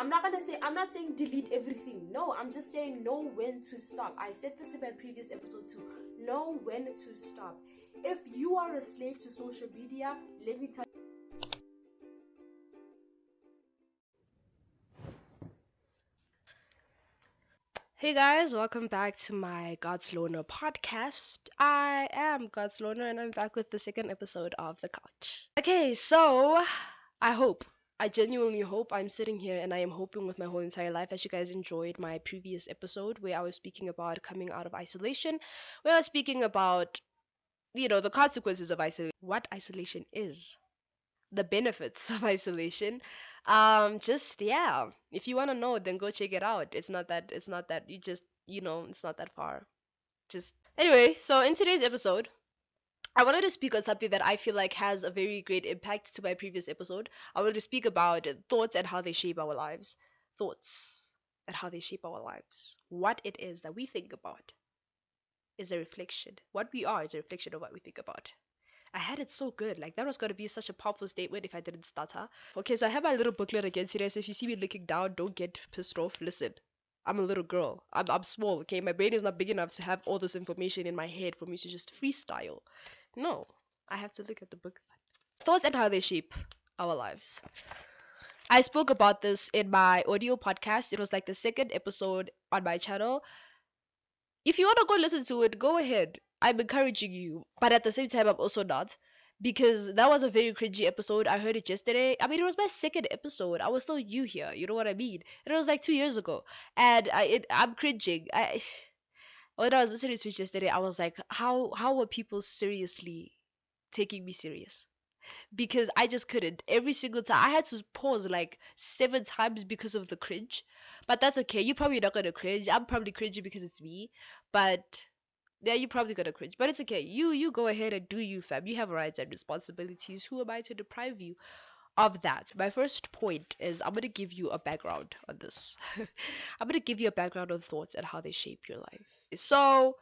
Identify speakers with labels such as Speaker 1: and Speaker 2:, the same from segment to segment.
Speaker 1: I'm not gonna say I'm not saying delete everything. No, I'm just saying know when to stop. I said this in my previous episode too. Know when to stop. If you are a slave to social media, let me tell
Speaker 2: Hey guys, welcome back to my God's Loner podcast. I am God's Loner and I'm back with the second episode of The Couch. Okay, so I hope, I genuinely hope I'm sitting here and I am hoping with my whole entire life that you guys enjoyed my previous episode where I was speaking about coming out of isolation, where I was speaking about, you know, the consequences of isolation, what isolation is, the benefits of isolation. Um just yeah if you want to know then go check it out. It's not that it's not that you just you know it's not that far. Just anyway so in today's episode I wanted to speak on something that I feel like has a very great impact to my previous episode. I wanted to speak about thoughts and how they shape our lives. Thoughts and how they shape our lives. What it is that we think about is a reflection. What we are is a reflection of what we think about. I had it so good. Like that was gonna be such a powerful statement if I didn't stutter. Okay, so I have my little booklet again today. So if you see me looking down, don't get pissed off. Listen, I'm a little girl. I'm I'm small. Okay, my brain is not big enough to have all this information in my head for me to just freestyle. No, I have to look at the book. Thoughts and how they shape our lives. I spoke about this in my audio podcast. It was like the second episode on my channel. If you want to go listen to it, go ahead. I'm encouraging you, but at the same time, I'm also not because that was a very cringy episode. I heard it yesterday. I mean, it was my second episode. I was still new here. You know what I mean? And it was like two years ago, and I it, I'm cringing. I when I was listening to it yesterday, I was like, how how were people seriously taking me serious? Because I just couldn't. Every single time I had to pause like seven times because of the cringe. But that's okay. You're probably not gonna cringe. I'm probably cringing because it's me. But yeah, you're probably gonna cringe, but it's okay. You you go ahead and do you, fam. You have rights and responsibilities. Who am I to deprive you of that? My first point is I'm gonna give you a background on this. I'm gonna give you a background on thoughts and how they shape your life. So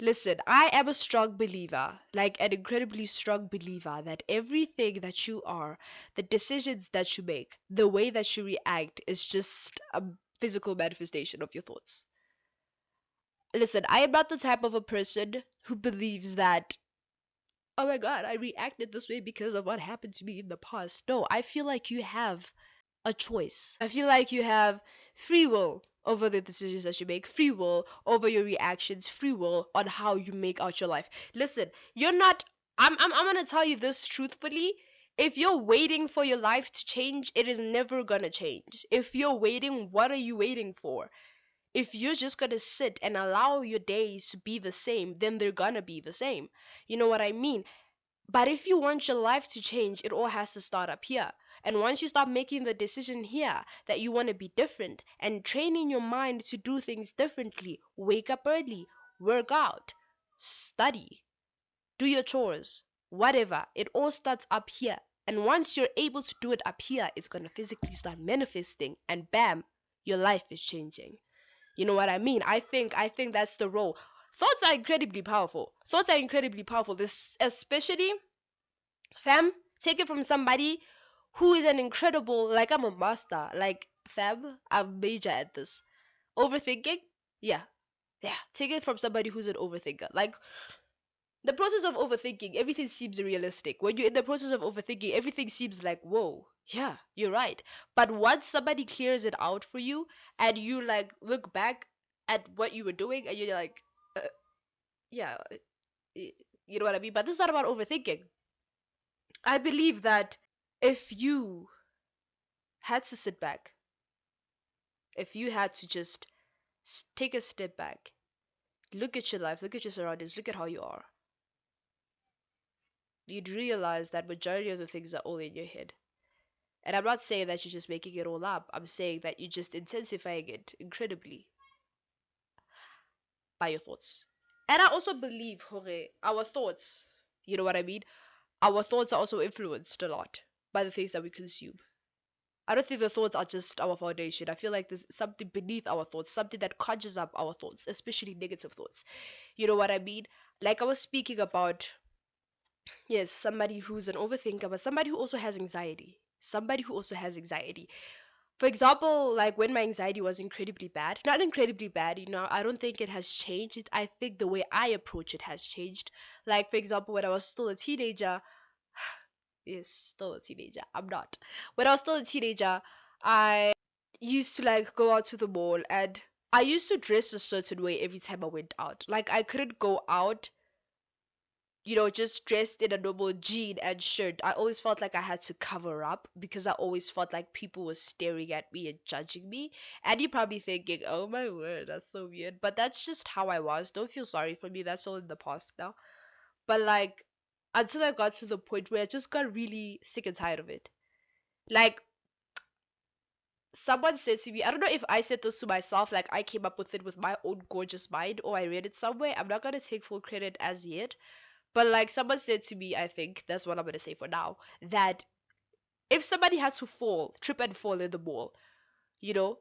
Speaker 2: listen, I am a strong believer, like an incredibly strong believer, that everything that you are, the decisions that you make, the way that you react is just a physical manifestation of your thoughts listen, I am not the type of a person who believes that, oh my god, I reacted this way because of what happened to me in the past. No, I feel like you have a choice. I feel like you have free will over the decisions that you make, free will over your reactions, free will on how you make out your life. Listen, you're not. I'm, I'm, I'm gonna tell you this truthfully. If you're waiting for your life to change, it is never gonna change. If you're waiting, what are you waiting for? if you're just gonna sit and allow your days to be the same, then they're gonna be the same. You know what I mean? But if you want your life to change, it all has to start up here. And once you start making the decision here that you want to be different and training your mind to do things differently, wake up early, work out, study, do your chores, whatever, it all starts up here. And once you're able to do it up here, it's going to physically start manifesting, and bam, your life is changing. You know what I mean? I think I think that's the role. Thoughts are incredibly powerful. Thoughts are incredibly powerful. This especially fam, take it from somebody who is an incredible like I'm a master. Like fam, I'm major at this. Overthinking? Yeah. Yeah. Take it from somebody who's an overthinker. Like the process of overthinking, everything seems realistic. When you're in the process of overthinking, everything seems like, whoa, yeah, you're right. But once somebody clears it out for you and you like look back at what you were doing and you're like, uh, yeah, you know what I mean? But this is not about overthinking. I believe that if you had to sit back, if you had to just take a step back, look at your life, look at your surroundings, look at how you are, you'd realize that majority of the things are all in your head. And I'm not saying that you're just making it all up. I'm saying that you're just intensifying it incredibly by your thoughts. And I also believe, Hore, our thoughts, you know what I mean? Our thoughts are also influenced a lot by the things that we consume. I don't think the thoughts are just our foundation. I feel like there's something beneath our thoughts, something that conjures up our thoughts, especially negative thoughts. You know what I mean? Like I was speaking about, yes, somebody who's an overthinker, but somebody who also has anxiety somebody who also has anxiety for example, like when my anxiety was incredibly bad, not incredibly bad, you know, I don't think it has changed. I think the way I approach it has changed. Like, for example, when I was still a teenager, is still a teenager. I'm not. When I was still a teenager, I used to like go out to the mall and I used to dress a certain way every time I went out. Like I couldn't go out you know, just dressed in a normal jean and shirt. I always felt like I had to cover up because I always felt like people were staring at me and judging me. And you're probably thinking, oh my word, that's so weird. But that's just how I was. Don't feel sorry for me. That's all in the past now. But like, until I got to the point where I just got really sick and tired of it. Like, someone said to me, I don't know if I said this to myself, like I came up with it with my own gorgeous mind, or I read it somewhere. I'm not gonna take full credit as yet but like someone said to me, I think that's what I'm gonna say for now, that if somebody had to fall, trip and fall in the mall, you know,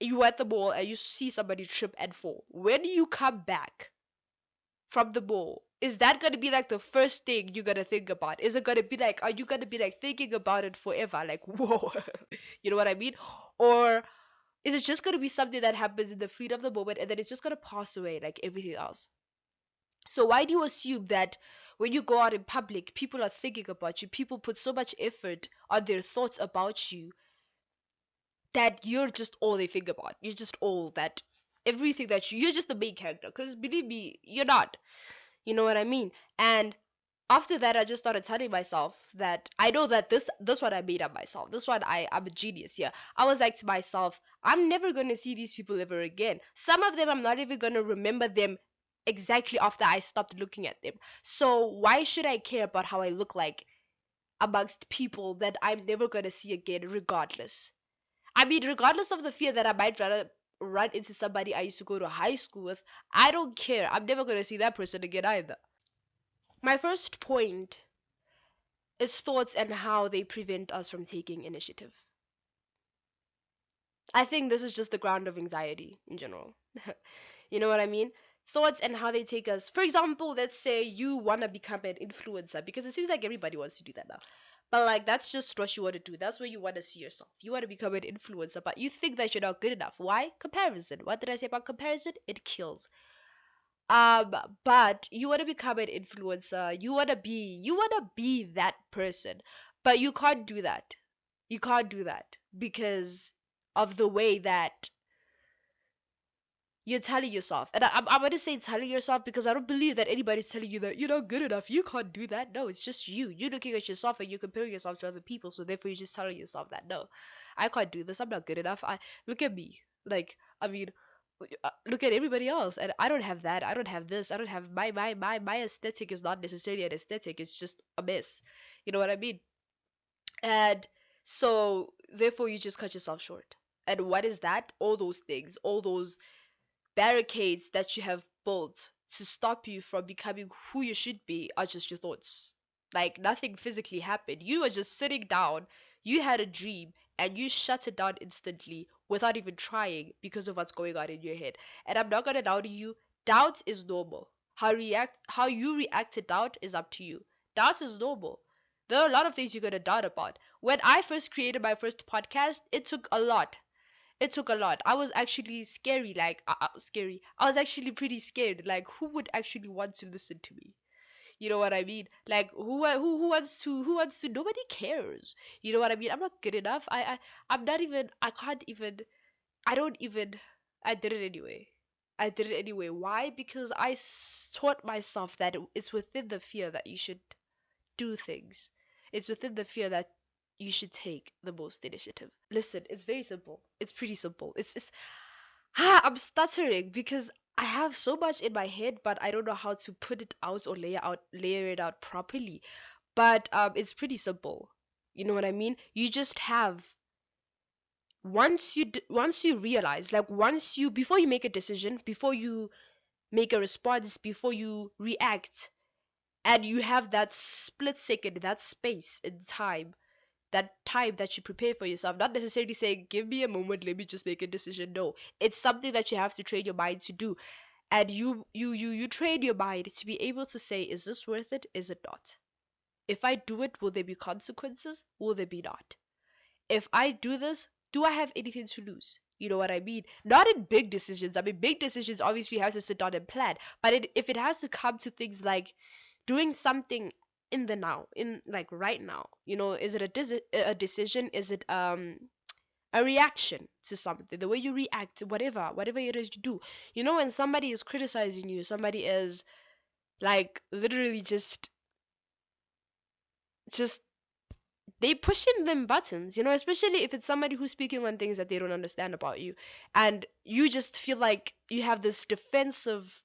Speaker 2: you at the mall and you see somebody trip and fall. When you come back from the mall, is that gonna be like the first thing you're gonna think about? Is it gonna be like, are you gonna be like thinking about it forever? Like, whoa, you know what I mean? Or is it just gonna be something that happens in the fleet of the moment and then it's just gonna pass away like everything else? So why do you assume that when you go out in public, people are thinking about you, people put so much effort on their thoughts about you that you're just all they think about. You're just all that everything that you you're just the main character. Because believe me, you're not. You know what I mean? And after that I just started telling myself that I know that this this one I made up myself. This one I I'm a genius here. I was like to myself, I'm never gonna see these people ever again. Some of them I'm not even gonna remember them exactly after I stopped looking at them. So why should I care about how I look like amongst people that I'm never gonna see again, regardless? I mean, regardless of the fear that I might rather run into somebody I used to go to high school with, I don't care. I'm never gonna see that person again either. My first point is thoughts and how they prevent us from taking initiative. I think this is just the ground of anxiety in general. you know what I mean? thoughts and how they take us. For example, let's say you want to become an influencer because it seems like everybody wants to do that now. But like that's just what you want to do. That's where you want to see yourself. You want to become an influencer, but you think that you're not good enough. Why? Comparison. What did I say about comparison? It kills. Um, but you want to become an influencer. You want to be you want to be that person. But you can't do that. You can't do that because of the way that you're telling yourself and I, I'm, I'm gonna say telling yourself because i don't believe that anybody's telling you that you're not good enough. You can't do that. No it's just you. You're looking at yourself and you're comparing yourself to other people so therefore you're just telling yourself that no i can't do this. I'm not good enough. I look at me. Like i mean uh, look at everybody else and i don't have that. I don't have this. I don't have my my my my aesthetic is not necessarily an aesthetic. It's just a mess. You know what i mean? And so therefore you just cut yourself short. And what is that? All those things all those barricades that you have built to stop you from becoming who you should be are just your thoughts. Like nothing physically happened. You were just sitting down, you had a dream, and you shut it down instantly without even trying because of what's going on in your head. And I'm not gonna doubt you. Doubt is normal. How react how you react to doubt is up to you. Doubt is normal. There are a lot of things you're gonna doubt about. When I first created my first podcast, it took a lot it took a lot. I was actually scary, like uh, uh, scary. I was actually pretty scared. Like, who would actually want to listen to me? You know what I mean? Like, who who who wants to who wants to? Nobody cares. You know what I mean? I'm not good enough. I I I'm not even. I can't even. I don't even. I did it anyway. I did it anyway. Why? Because I taught myself that it's within the fear that you should do things. It's within the fear that you should take the most initiative. Listen, it's very simple. It's pretty simple. It's, it's ah, I'm stuttering because I have so much in my head, but I don't know how to put it out or layer out layer it out properly. But um, it's pretty simple. You know what I mean? You just have once you d- once you realize, like once you before you make a decision, before you make a response, before you react, and you have that split second, that space in time that time that you prepare for yourself. Not necessarily saying, give me a moment, let me just make a decision. No. It's something that you have to train your mind to do. And you you you you train your mind to be able to say, is this worth it? Is it not? If I do it, will there be consequences? Will there be not? If I do this, do I have anything to lose? You know what I mean? Not in big decisions. I mean, big decisions obviously have to sit down and plan. But it, if it has to come to things like doing something in the now, in like right now, you know, is it a, desi- a decision? Is it um a reaction to something? The way you react, whatever, whatever it is you do. You know, when somebody is criticizing you, somebody is like literally just just they pushing them buttons, you know, especially if it's somebody who's speaking on things that they don't understand about you. And you just feel like you have this defensive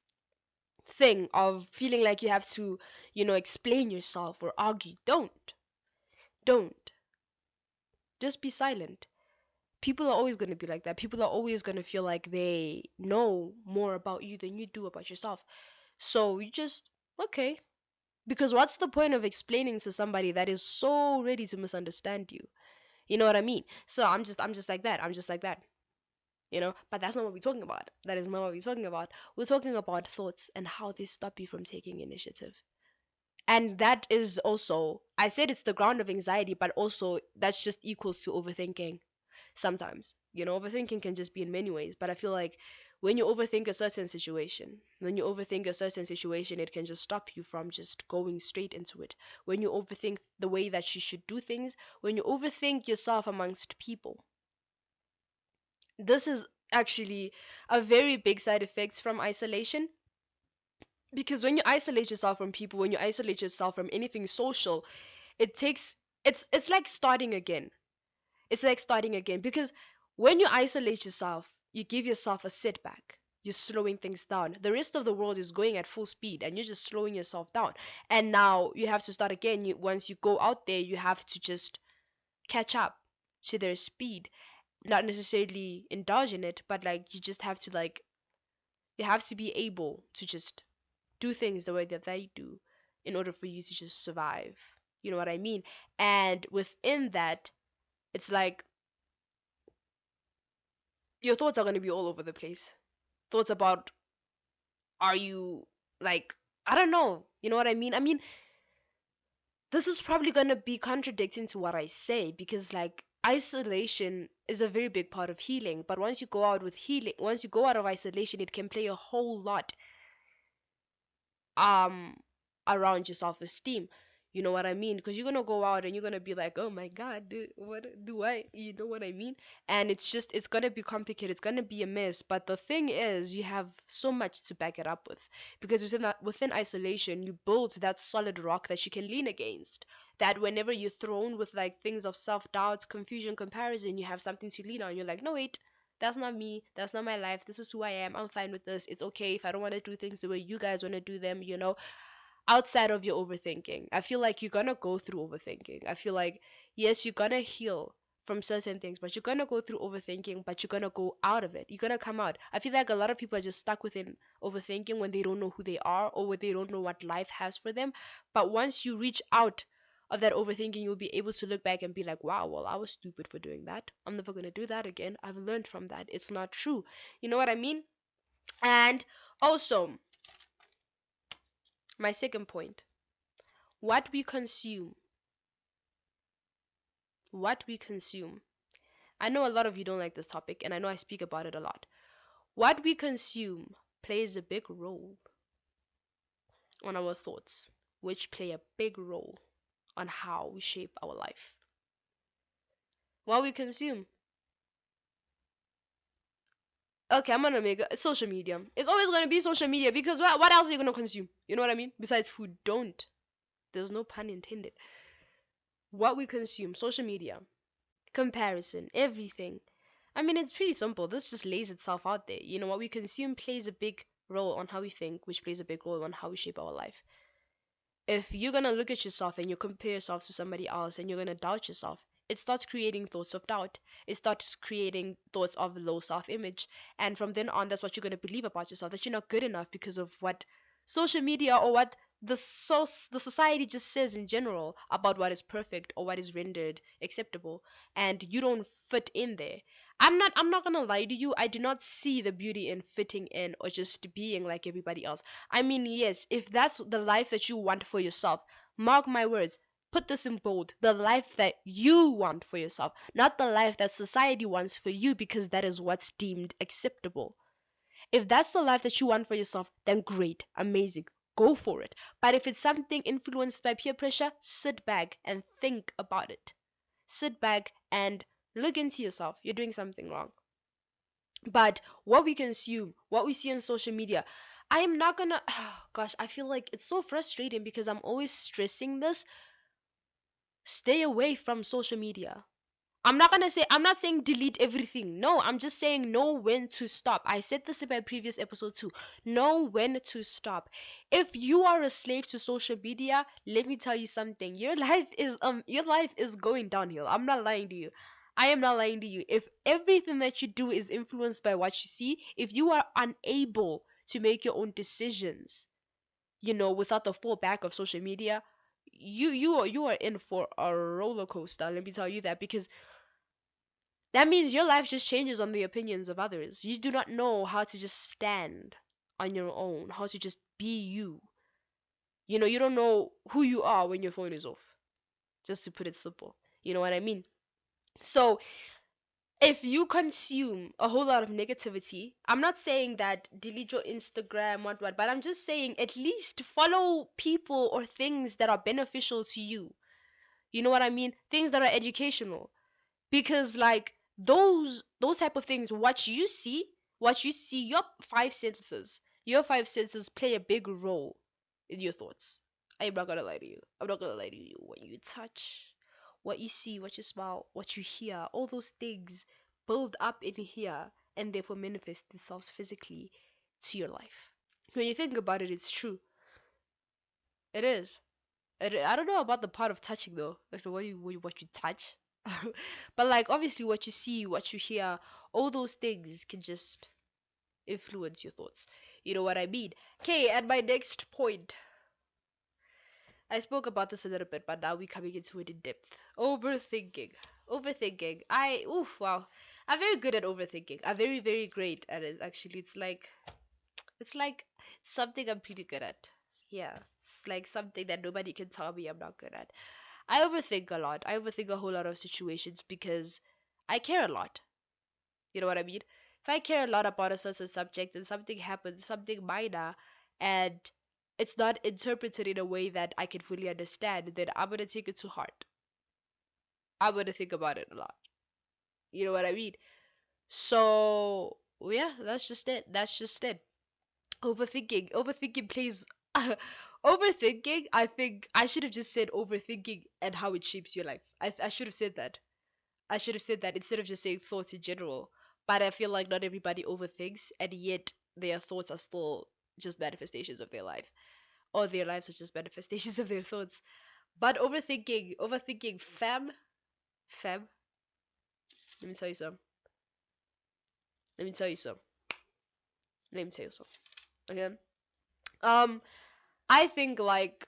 Speaker 2: thing of feeling like you have to, you know, explain yourself or argue. Don't. Don't. Just be silent. People are always going to be like that. People are always going to feel like they know more about you than you do about yourself. So you just, okay, because what's the point of explaining to somebody that is so ready to misunderstand you? You know what I mean? So I'm just I'm just like that. I'm just like that. You know, but that's not what we're talking about. That is not what we're talking about. We're talking about thoughts and how they stop you from taking initiative. And that is also I said it's the ground of anxiety, but also that's just equals to overthinking sometimes. You know, overthinking can just be in many ways, but I feel like when you overthink a certain situation, when you overthink a certain situation, it can just stop you from just going straight into it. When you overthink the way that you should do things, when you overthink yourself amongst people. This is actually a very big side effect from isolation. Because when you isolate yourself from people, when you isolate yourself from anything social, it takes it's it's like starting again. It's like starting again because when you isolate yourself, you give yourself a setback. You're slowing things down. The rest of the world is going at full speed and you're just slowing yourself down. And now you have to start again. You, once you go out there, you have to just catch up to their speed. Not necessarily indulge in it, but like you just have to like you have to be able to just do things the way that they do in order for you to just survive. You know what I mean? And within that, it's like your thoughts are going to be all over the place. Thoughts about are you like I don't know, you know what I mean? I mean this is probably going to be contradicting to what I say because like isolation is a very big part of healing, but once you go out with healing, once you go out of isolation, it can play a whole lot um around your self-esteem you know what I mean? Because you're gonna go out and you're gonna be like, oh my god, dude, what do I? You know what I mean? And it's just it's gonna be complicated. It's gonna be a mess. But the thing is, you have so much to back it up with because within that within isolation, you build that solid rock that you can lean against. That whenever you're thrown with like things of self doubt, confusion, comparison, you have something to lean on. You're like, no wait. That's not me. That's not my life. This is who I am. I'm fine with this. It's okay if I don't want to do things the way you guys want to do them, you know outside of your overthinking. I feel like you're gonna go through overthinking. I feel like, yes, you're gonna heal from certain things, but you're gonna go through overthinking, but you're gonna go out of it. You're gonna come out. I feel like a lot of people are just stuck within overthinking when they don't know who they are or when they don't know what life has for them. But once you reach out of that overthinking, you'll be able to look back and be like, wow, well, I was stupid for doing that. I'm never gonna do that again. I've learned from that. It's not true. You know what I mean? And also, my second point what we consume. What we consume. I know a lot of you don't like this topic, and I know I speak about it a lot. What we consume plays a big role on our thoughts, which play a big role on how we shape our life. What we consume okay, I'm gonna make a, social media. It's always gonna be social media because what, what else are you gonna consume? You know what I mean? Besides food, don't. There's no pun intended. What we consume, social media, comparison, everything. I mean, it's pretty simple. This just lays itself out there. You know, what we consume plays a big role on how we think, which plays a big role on how we shape our life. If you're gonna look at yourself and you compare yourself to somebody else and you're gonna doubt yourself, it starts creating thoughts of doubt. It starts creating thoughts of low self image. And from then on, that's what you're going to believe about yourself that you're not good enough because of what social media or what the so the society just says in general about what is perfect or what is rendered acceptable and you don't fit in there i'm not i'm not gonna lie to you i do not see the beauty in fitting in or just being like everybody else i mean yes if that's the life that you want for yourself mark my words put this in bold the life that you want for yourself, not the life that society wants for you because that is what's deemed acceptable. If that's the life that you want for yourself, then great, amazing, go for it. But if it's something influenced by peer pressure, sit back and think about it. Sit back and look into yourself. You're doing something wrong. But what we consume, what we see on social media, I am not gonna. Oh, gosh, I feel like it's so frustrating because I'm always stressing this. Stay away from social media. I'm not gonna say I'm not saying delete everything. No, I'm just saying know when to stop. I said this in my previous episode too. Know when to stop. If you are a slave to social media, let me tell you something. Your life is um your life is going downhill. I'm not lying to you. I am not lying to you. If everything that you do is influenced by what you see, if you are unable to make your own decisions, you know, without the fallback of social media, you you are you are in for a roller coaster. Let me tell you that because that means your life just changes on the opinions of others. You do not know how to just stand on your own, how to just be you. You know, you don't know who you are when your phone is off. Just to put it simple. You know what I mean? So, if you consume a whole lot of negativity, I'm not saying that delete your Instagram, what, what, but I'm just saying at least follow people or things that are beneficial to you. You know what I mean? Things that are educational. Because, like, those those type of things what you see what you see your five senses your five senses play a big role in your thoughts i'm not gonna lie to you i'm not gonna lie to you when you touch what you see what you smell what you hear all those things build up in here and therefore manifest themselves physically to your life. When you think about it it's true. It is. It, i don't know about the part of touching though. Like so what you what you touch. But like obviously what you see what you hear all those things can just influence your thoughts. You know what i mean? Okay and my next point i spoke about this a little bit but now we're coming into it in depth. Overthinking. Overthinking. I oof wow. I'm very good at overthinking. I'm very very great at it actually. It's like it's like something i'm pretty good at. Yeah. It's like something that nobody can tell me i'm not good at. I overthink a lot. I overthink a whole lot of situations because I care a lot. You know what I mean? If I care a lot about a certain subject and something happens, something minor, and it's not interpreted in a way that I can fully understand, then I'm gonna take it to heart. I'm gonna think about it a lot. You know what I mean? So yeah, that's just it. That's just it. Overthinking. Overthinking plays overthinking i think i should have just said overthinking and how it shapes your life I, I should have said that i should have said that instead of just saying thoughts in general but i feel like not everybody overthinks and yet their thoughts are still just manifestations of their life or their lives are just manifestations of their thoughts but overthinking overthinking fam fam let me tell you some let me tell you some let me tell you some okay um I think like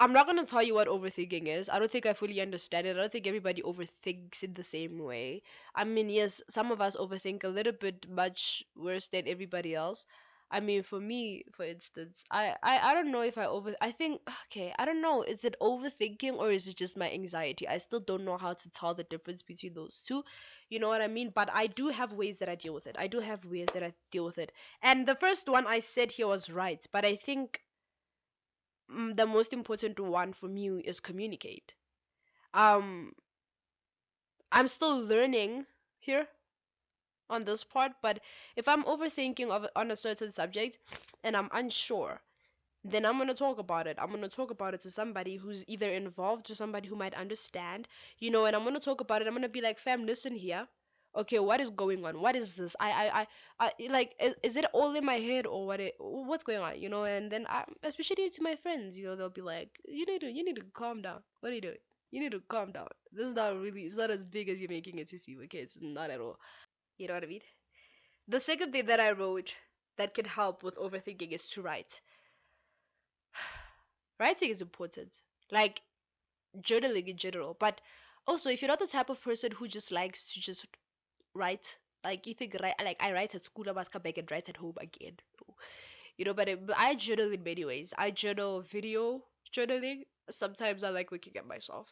Speaker 2: I'm not gonna tell you what overthinking is. I don't think I fully understand it. I don't think everybody overthinks in the same way. I mean, yes, some of us overthink a little bit much worse than everybody else. I mean, for me, for instance, I, I I don't know if I over. I think okay, I don't know. Is it overthinking or is it just my anxiety? I still don't know how to tell the difference between those two. You know what I mean? But I do have ways that I deal with it. I do have ways that I deal with it. And the first one I said here was right, but I think mm, the most important one for me is communicate. Um, I'm still learning here on this part, but if I'm overthinking of on a certain subject and I'm unsure, then I'm gonna talk about it. I'm gonna talk about it to somebody who's either involved or somebody who might understand, you know, and I'm gonna talk about it. I'm gonna be like, fam, listen here. Okay what is going on? What is this? I i i, I like is, is it all in my head or what it what's going on? You know and then I, especially to my friends you know they'll be like you need to you need to calm down. What are you doing? You need to calm down. This is not really it's not as big as you're making it to seem okay? It's not at all you know what i mean? The second thing that i wrote that can help with overthinking is to write. Writing is important like journaling in general but also if you're not the type of person who just likes to just write like you think right like i write at school i must come back and write at home again. You know but, it, but i journal in many ways. I journal video journaling. Sometimes I like looking at myself.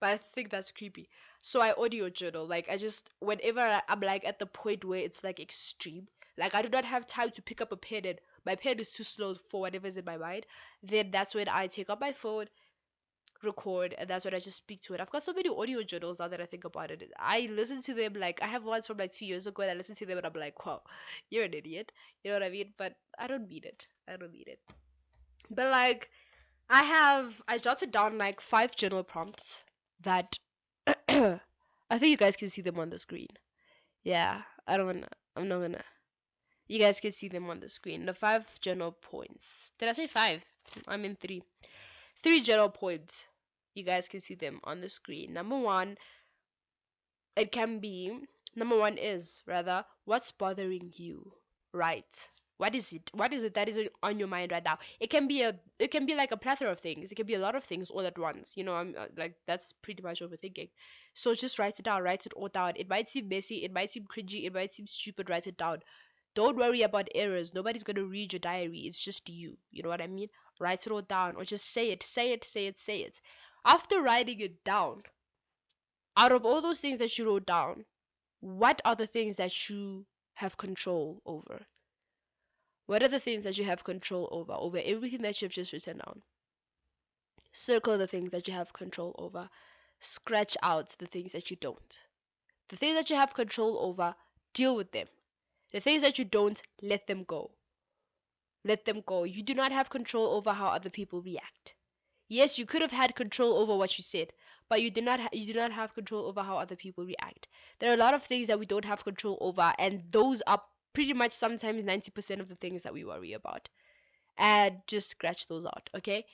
Speaker 2: But I think that's creepy. So I audio journal. Like I just whenever I'm like at the point where it's like extreme, like I do not have time to pick up a pen and my pen is too slow for whatever's in my mind, then that's when I take up my phone, record, and that's when I just speak to it. I've got so many audio journals now that I think about it. I listen to them like I have ones from like two years ago and I listen to them and I'm like, wow, you're an idiot. You know what I mean? But I don't mean it. I don't mean it. But like I have I jotted down like five journal prompts that I think you guys can see them on the screen. Yeah, I don't wanna I'm not gonna you guys can see them on the screen. The five general points. Did I say five? I mean three. Three general points. You guys can see them on the screen. Number one, it can be number one is rather what's bothering you, right? What is it? What is it that is on your mind right now? It can be a it can be like a plethora of things. It can be a lot of things all at once. You know, I'm uh, like that's pretty much overthinking. So just write it down. Write it all down. It might seem messy. It might seem cringy. It might seem stupid. Write it down. Don't worry about errors. Nobody's gonna read your diary. It's just you. You know what I mean? Write it all down or just say it. Say it. Say it. Say it. After writing it down, out of all those things that you wrote down, what are the things that you have control over? What are the things that you have control over? Over everything that you've just written down. Circle the things that you have control over. Scratch out the things that you don't. The things that you have control over, deal with them. The things that you don't, let them go. Let them go. You do not have control over how other people react. Yes, you could have had control over what you said, but you do not ha- you do not have control over how other people react. There are a lot of things that we don't have control over, and those are pretty much sometimes 90% of the things that we worry about. And just scratch those out, okay?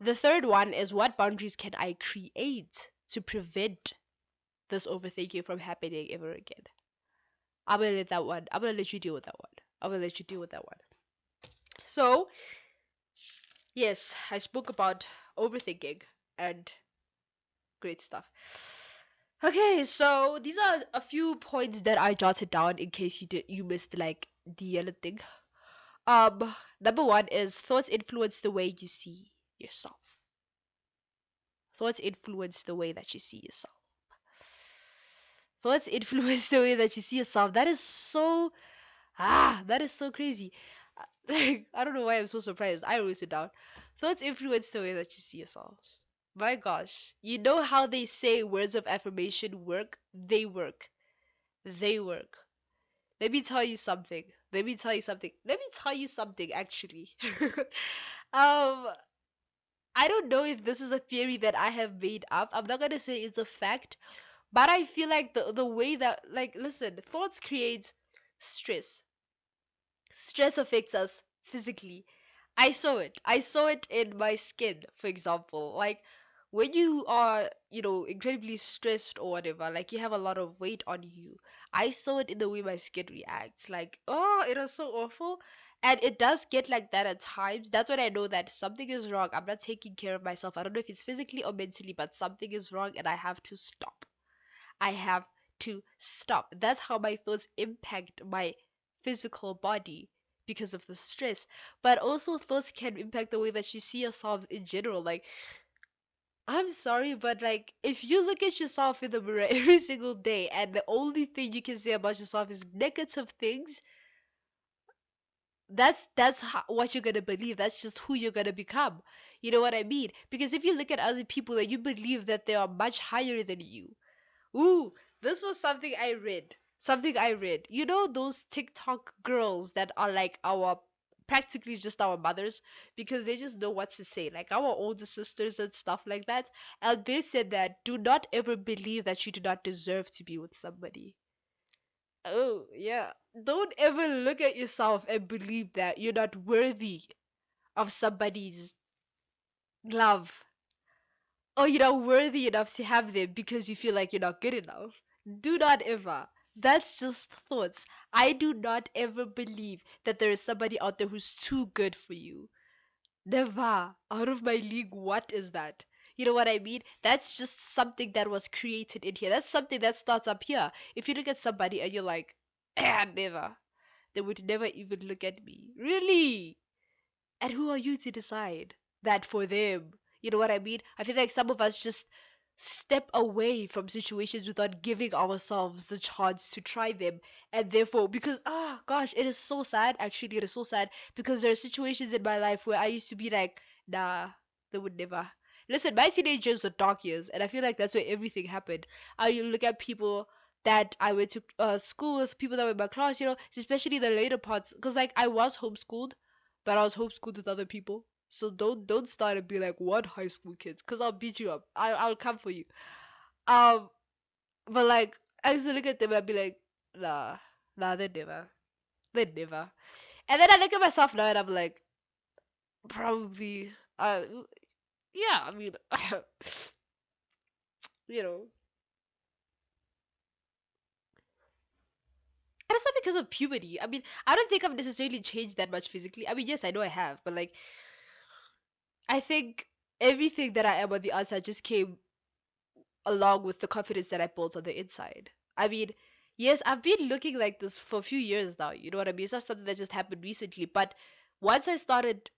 Speaker 2: The third one is what boundaries can I create to prevent this overthinking from happening ever again? I'm gonna let that one. I'm gonna let you deal with that one. I'm gonna let you deal with that one. So, yes, I spoke about overthinking and great stuff. Okay, so these are a few points that I jotted down in case you did you missed like the other thing. Um, number one is thoughts influence the way you see yourself. Thoughts influence the way that you see yourself. Thoughts influence the way that you see yourself. That is so ah, that is so crazy. Like I don't know why I'm so surprised. I wrote it down. Thoughts influence the way that you see yourself. My gosh, you know how they say words of affirmation work? They work. They work. Let me tell you something. Let me tell you something. Let me tell you something actually. um I don't know if this is a theory that I have made up. I'm not gonna say it's a fact, but I feel like the the way that like listen, thoughts create stress. Stress affects us physically. I saw it. I saw it in my skin, for example. Like when you are, you know, incredibly stressed or whatever, like you have a lot of weight on you. I saw it in the way my skin reacts. Like, oh, it was so awful. And it does get like that at times. That's when I know that something is wrong. I'm not taking care of myself. I don't know if it's physically or mentally, but something is wrong and I have to stop. I have to stop. That's how my thoughts impact my physical body because of the stress. But also, thoughts can impact the way that you see yourselves in general. Like, I'm sorry, but like, if you look at yourself in the mirror every single day and the only thing you can say about yourself is negative things, that's that's ho- what you're gonna believe. That's just who you're gonna become. You know what I mean? Because if you look at other people and you believe that they are much higher than you, Ooh, this was something I read. Something I read. You know those TikTok girls that are like our practically just our mothers because they just know what to say, like our older sisters and stuff like that. They said that do not ever believe that you do not deserve to be with somebody. Oh, yeah. Don't ever look at yourself and believe that you're not worthy of somebody's love or you're not worthy enough to have them because you feel like you're not good enough. Do not ever. That's just thoughts. I do not ever believe that there is somebody out there who's too good for you. Never. Out of my league, what is that? You know what I mean? That's just something that was created in here. That's something that starts up here. If you look at somebody and you're like, eh, never, they would never even look at me. Really? And who are you to decide that for them? You know what I mean? I feel like some of us just step away from situations without giving ourselves the chance to try them. And therefore because ah gosh it is so sad actually it is so sad because there are situations in my life where i used to be like nah they would never. Listen my teenage years were dark years and i feel like that's where everything happened. I look at people that i went to uh, school with people that were in my class you know especially the later parts because like i was homeschooled but i was homeschooled with other people so don't don't start and be like what high school kids, cause I'll beat you up. I I'll come for you. Um, but like I used to look at them and be like, nah, nah, they never, they never. And then I look at myself now and I'm like, probably, uh, yeah. I mean, you know. And it's not because of puberty. I mean, I don't think I've necessarily changed that much physically. I mean, yes, I know I have, but like, I think everything that I am on the outside just came along with the confidence that I built on the inside. I mean, yes, I've been looking like this for a few years now. You know what I mean? It's not something that just happened recently. But once I started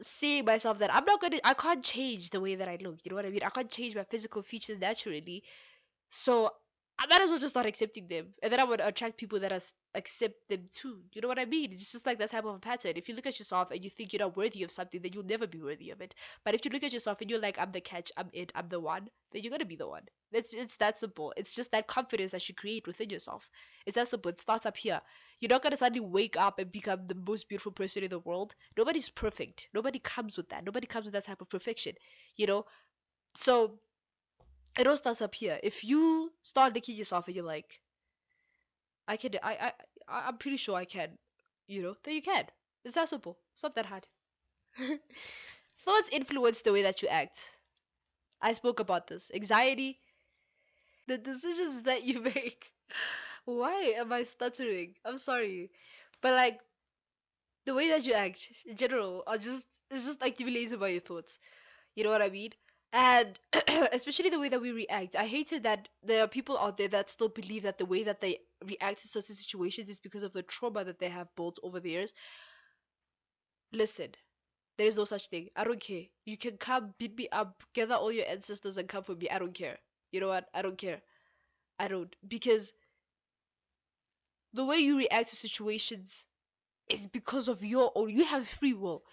Speaker 2: seeing myself that I'm not gonna, I can't change the way that I look. You know what I mean? I can't change my physical features naturally. So I might as well just start accepting them, and then I would attract people that are, accept them too. You know what I mean? It's just like that type of a pattern. If you look at yourself and you think you're not worthy of something, then you'll never be worthy of it. But if you look at yourself and you're like, I'm the catch, I'm it, I'm the one, then you're gonna be the one. It's it's that simple. It's just that confidence that you create within yourself. It's that simple. It starts up here. You're not gonna suddenly wake up and become the most beautiful person in the world. Nobody's perfect. Nobody comes with that. Nobody comes with that type of perfection. You know, so it all starts up here. If you start looking yourself and you're like, I can, I, I, I'm pretty sure I can, you know, then you can. It's that simple. It's not that hard. Thoughts influence the way that you act. I spoke about this. Anxiety, the decisions that you make. Why am I stuttering? I'm sorry. But like, the way that you act in general are just, it's just accumulated by your thoughts. You know what I mean? And especially the way that we react. I hated that there are people out there that still believe that the way that they react to certain situations is because of the trauma that they have built over the years. Listen there is no such thing. I don't care. You can come beat me up gather all your ancestors and come for me. I don't care. You know what? I don't care. I don't. Because the way you react to situations is because of your own. You have free will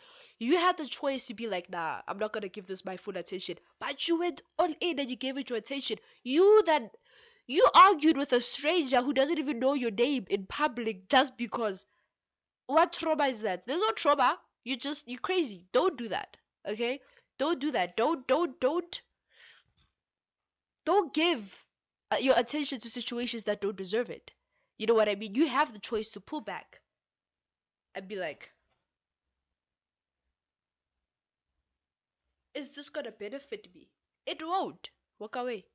Speaker 2: you had the choice to be like, nah, I'm not gonna give this my full attention. But you went all in and you gave it your attention. You that you argued with a stranger who doesn't even know your name in public just because what trauma is that? There's no trauma. You just you're crazy. Don't do that. Okay? Don't do that. Don't don't don't don't give uh, your attention to situations that don't deserve it. You know what I mean? You have the choice to pull back and be like, is this gonna benefit me? It won't. Walk away.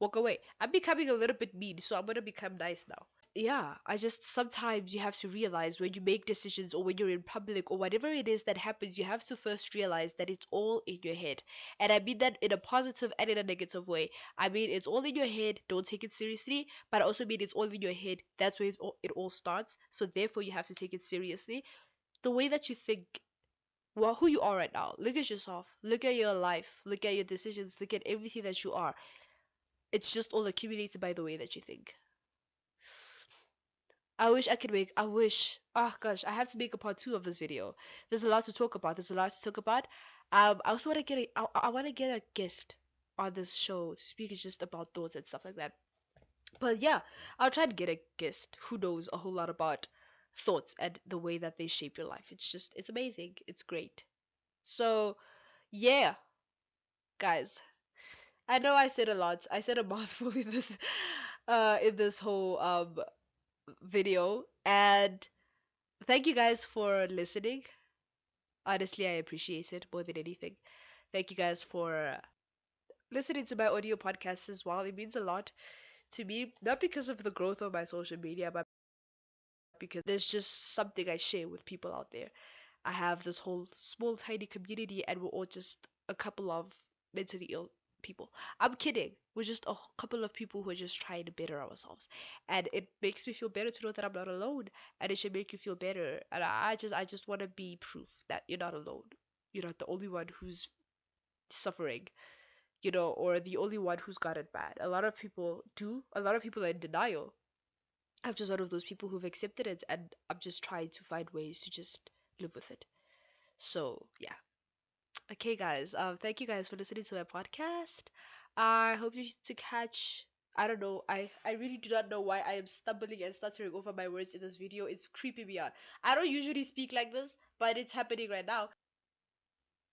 Speaker 2: Walk away. I'm becoming a little bit mean, so I'm gonna become nice now. Yeah, I just sometimes you have to realize when you make decisions or when you're in public or whatever it is that happens, you have to first realize that it's all in your head. And I mean that in a positive and in a negative way. I mean, it's all in your head, don't take it seriously, but I also mean it's all in your head, that's where it all, it all starts. So therefore, you have to take it seriously. The way that you think well who you are right now. Look at yourself. Look at your life. Look at your decisions. Look at everything that you are. It's just all accumulated by the way that you think. I wish i could make i wish oh gosh i have to make a part two of this video. There's a lot to talk about. There's a lot to talk about. Um i also want to get a i, I want to get a guest on this show to speak just about thoughts and stuff like that. But yeah i'll try to get a guest. Who knows a whole lot about thoughts and the way that they shape your life. It's just, it's amazing. It's great. So, yeah, guys, I know I said a lot. I said a mouthful in this, uh, in this whole um video, and thank you guys for listening. Honestly, I appreciate it more than anything. Thank you guys for listening to my audio podcast as well. It means a lot to me, not because of the growth of my social media, but because there's just something I share with people out there. I have this whole small, tiny community, and we're all just a couple of mentally ill people. I'm kidding. We're just a couple of people who are just trying to better ourselves, and it makes me feel better to know that I'm not alone, and it should make you feel better. And I just, I just want to be proof that you're not alone. You're not the only one who's suffering, you know, or the only one who's got it bad. A lot of people do. A lot of people are in denial. I'm just one of those people who've accepted it and I'm just trying to find ways to just live with it. So, yeah. Okay, guys. Um, thank you guys for listening to my podcast. I hope you to catch. I don't know. I I really do not know why I am stumbling and stuttering over my words in this video. It's creeping me out. I don't usually speak like this, but it's happening right now.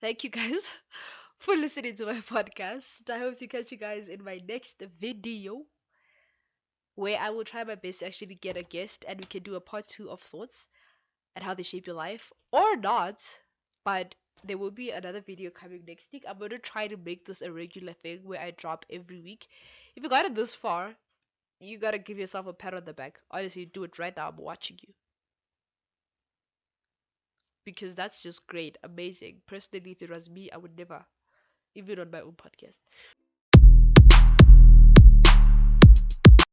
Speaker 2: Thank you guys for listening to my podcast. I hope to catch you guys in my next video where I will try my best to actually get a guest and we can do a part two of thoughts and how they shape your life or not. But there will be another video coming next week. I'm to try to make this a regular thing where I drop every week. If you got it this far, you gotta give yourself a pat on the back. Honestly, do it right now. I'm watching you. Because that's just great, amazing. Personally, if it was me, I would never, even on my own podcast.